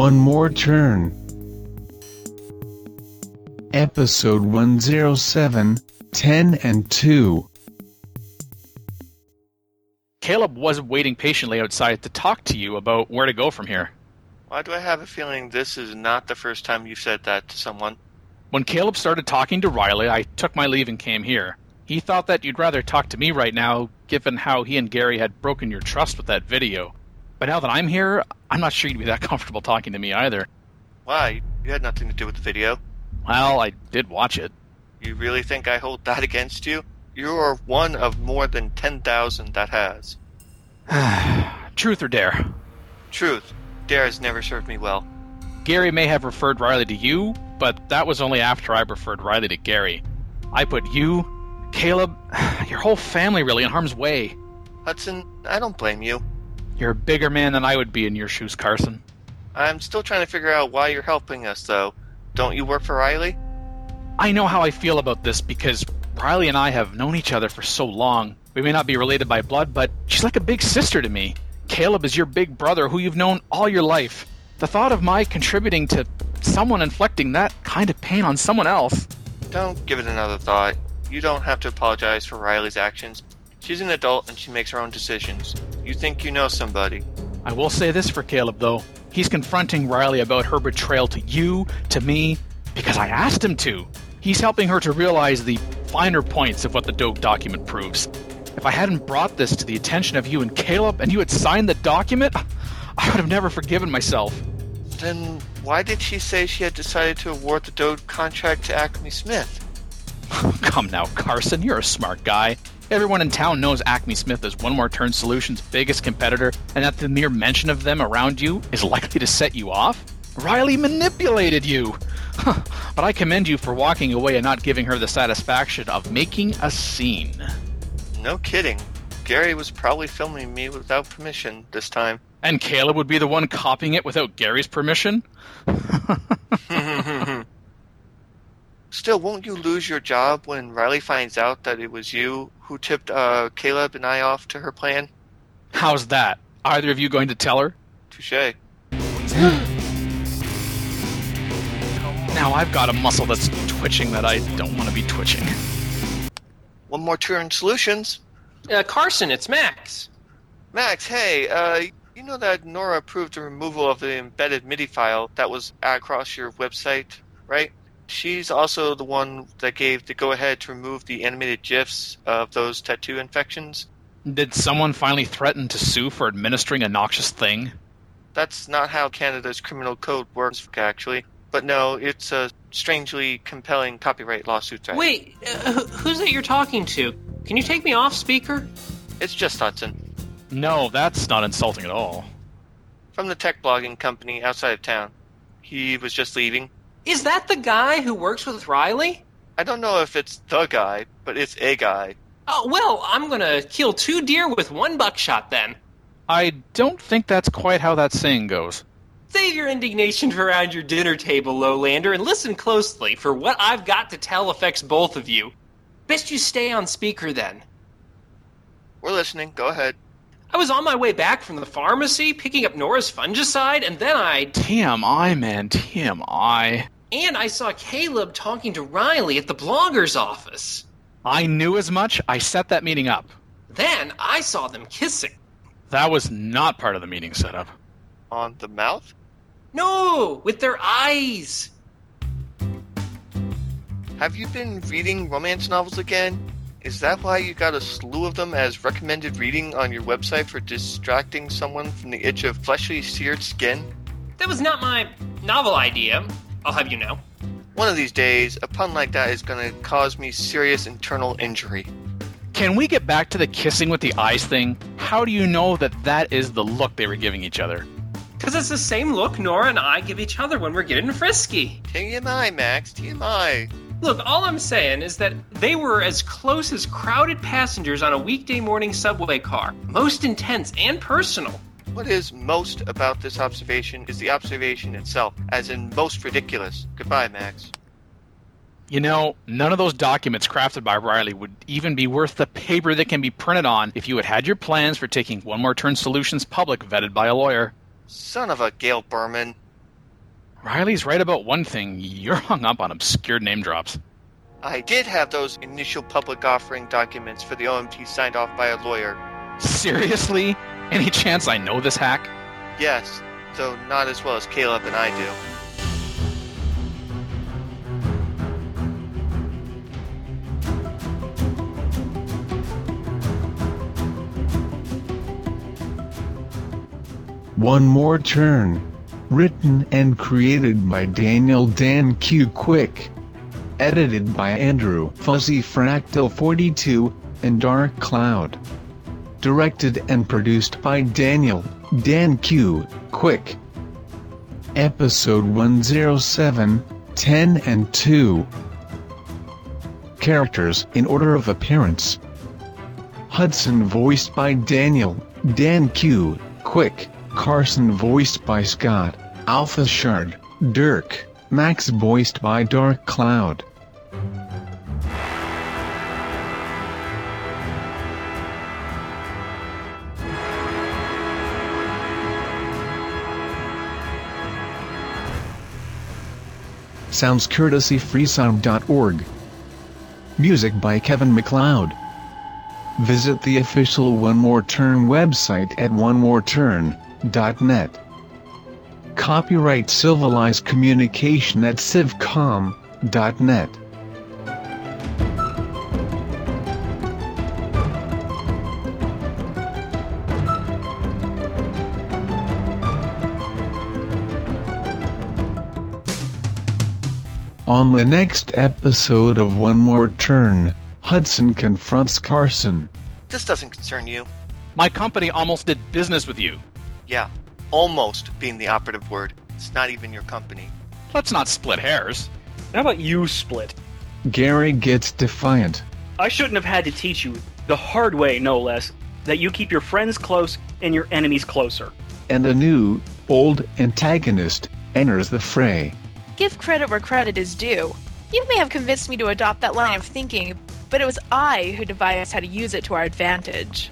One More Turn. Episode 107 10 and 2. Caleb was waiting patiently outside to talk to you about where to go from here. Why do I have a feeling this is not the first time you've said that to someone? When Caleb started talking to Riley, I took my leave and came here. He thought that you'd rather talk to me right now, given how he and Gary had broken your trust with that video. But now that I'm here, I'm not sure you'd be that comfortable talking to me either. Why? You had nothing to do with the video. Well, I did watch it. You really think I hold that against you? You are one of more than 10,000 that has. Truth or dare? Truth. Dare has never served me well. Gary may have referred Riley to you, but that was only after I referred Riley to Gary. I put you, Caleb, your whole family really in harm's way. Hudson, I don't blame you. You're a bigger man than I would be in your shoes, Carson. I'm still trying to figure out why you're helping us, though. Don't you work for Riley? I know how I feel about this because Riley and I have known each other for so long. We may not be related by blood, but she's like a big sister to me. Caleb is your big brother who you've known all your life. The thought of my contributing to someone inflicting that kind of pain on someone else. Don't give it another thought. You don't have to apologize for Riley's actions. She's an adult and she makes her own decisions. You think you know somebody. I will say this for Caleb, though. He's confronting Riley about her betrayal to you, to me, because I asked him to. He's helping her to realize the finer points of what the Doge document proves. If I hadn't brought this to the attention of you and Caleb, and you had signed the document, I would have never forgiven myself. Then why did she say she had decided to award the Doge contract to Acme Smith? Come now, Carson, you're a smart guy. Everyone in town knows Acme Smith is One More Turn Solutions' biggest competitor, and that the mere mention of them around you is likely to set you off? Riley manipulated you! but I commend you for walking away and not giving her the satisfaction of making a scene. No kidding. Gary was probably filming me without permission this time. And Caleb would be the one copying it without Gary's permission? Still, won't you lose your job when Riley finds out that it was you who tipped uh, Caleb and I off to her plan? How's that? Either of you going to tell her? Touche. Now I've got a muscle that's twitching that I don't want to be twitching. One more turn solutions. Uh, Carson, it's Max. Max, hey, uh, you know that Nora approved the removal of the embedded MIDI file that was across your website, right? She's also the one that gave the go ahead to remove the animated GIFs of those tattoo infections. Did someone finally threaten to sue for administering a noxious thing? That's not how Canada's criminal code works, actually. But no, it's a strangely compelling copyright lawsuit. Right? Wait, uh, who's that you're talking to? Can you take me off speaker? It's just Hudson. No, that's not insulting at all. From the tech blogging company outside of town. He was just leaving. Is that the guy who works with Riley? I don't know if it's the guy, but it's a guy. Oh, well, I'm gonna kill two deer with one buckshot then. I don't think that's quite how that saying goes. Save your indignation for around your dinner table, Lowlander, and listen closely, for what I've got to tell affects both of you. Best you stay on speaker then. We're listening. Go ahead. I was on my way back from the pharmacy picking up Nora's fungicide, and then I. TMI, man, TMI. And I saw Caleb talking to Riley at the blogger's office. I knew as much. I set that meeting up. Then I saw them kissing. That was not part of the meeting setup. On the mouth? No, with their eyes. Have you been reading romance novels again? Is that why you got a slew of them as recommended reading on your website for distracting someone from the itch of fleshly seared skin? That was not my novel idea, I'll have you know. One of these days, a pun like that is going to cause me serious internal injury. Can we get back to the kissing with the eyes thing? How do you know that that is the look they were giving each other? Because it's the same look Nora and I give each other when we're getting frisky. TMI, Max, TMI. Look, all I'm saying is that they were as close as crowded passengers on a weekday morning subway car. Most intense and personal. What is most about this observation is the observation itself, as in most ridiculous. Goodbye, Max. You know, none of those documents crafted by Riley would even be worth the paper that can be printed on if you had had your plans for taking One More Turn Solutions public vetted by a lawyer. Son of a Gail Berman. Riley's right about one thing. You're hung up on obscure name drops. I did have those initial public offering documents for the OMT signed off by a lawyer. Seriously? Any chance I know this hack? Yes, though not as well as Caleb and I do. One More Turn. Written and created by Daniel Dan Q. Quick. Edited by Andrew Fuzzy Fractal 42 and Dark Cloud. Directed and produced by Daniel Dan Q. Quick. Episode 107 10 and 2. Characters in order of appearance. Hudson voiced by Daniel Dan Q. Quick. Carson voiced by Scott, Alpha Shard, Dirk, Max voiced by Dark Cloud. Sounds courtesy freesound.org. Music by Kevin MacLeod. Visit the official One More Turn website at onemoreturn.net. Copyright Civilized Communication at civcom.net. On the next episode of One More Turn, Hudson confronts Carson. This doesn't concern you. My company almost did business with you. Yeah, almost being the operative word. It's not even your company. Let's not split hairs. How about you split? Gary gets defiant. I shouldn't have had to teach you, the hard way no less, that you keep your friends close and your enemies closer. and a new, old antagonist enters the fray. Give credit where credit is due. You may have convinced me to adopt that line of thinking, but it was I who devised how to use it to our advantage.